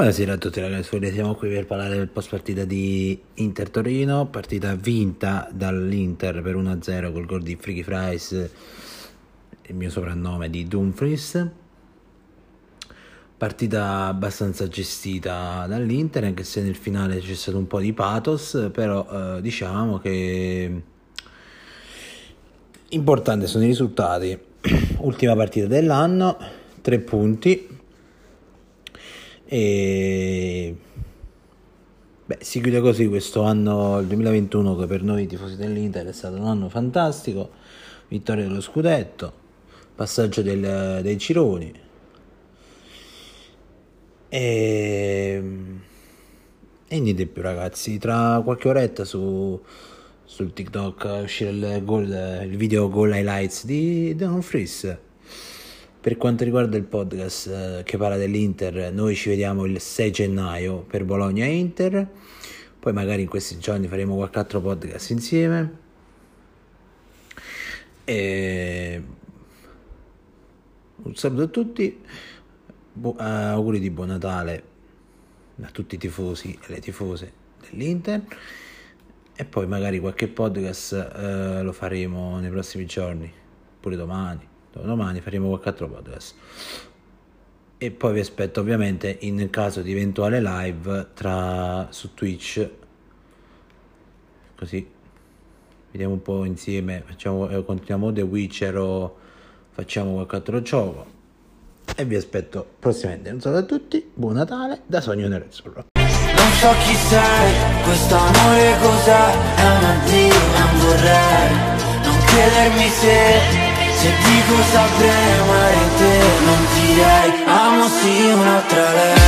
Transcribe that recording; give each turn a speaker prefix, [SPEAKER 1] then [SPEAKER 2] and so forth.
[SPEAKER 1] Buonasera a tutti ragazzi, siamo qui per parlare del post partita di Inter Torino, partita vinta dall'Inter per 1-0 col gol di Freaky Fries, il mio soprannome di Dumfries. Partita abbastanza gestita dall'Inter, anche se nel finale c'è stato un po' di pathos, però eh, diciamo che importanti sono i risultati. Ultima partita dell'anno, tre punti, e beh, si chiude così questo anno, il 2021, che per noi tifosi dell'Inter è stato un anno fantastico. Vittoria dello scudetto, passaggio del- dei gironi. E, e niente più, ragazzi. Tra qualche oretta su, sul TikTok uscirà il, il video goal highlights di Dumfries. Per quanto riguarda il podcast eh, che parla dell'Inter, noi ci vediamo il 6 gennaio per Bologna Inter. Poi magari in questi giorni faremo qualche altro podcast insieme. E... Un saluto a tutti, Bu- eh, auguri di buon Natale a tutti i tifosi e le tifose dell'Inter. E poi magari qualche podcast eh, lo faremo nei prossimi giorni, pure domani. Domani faremo qualche altro podcast. E poi vi aspetto ovviamente in caso di eventuale live tra, su Twitch. Così vediamo un po' insieme, facciamo, eh, continuiamo The Witcher o facciamo qualche altro gioco. E vi aspetto prossimamente. Un saluto a tutti, buon Natale da Sogno Nerazzurro.
[SPEAKER 2] Non so chi sei, questo amore cos'è, è un addio, non vorrei Non chiedermi se, se dico sapremo in te Non direi, amo sì un'altra lei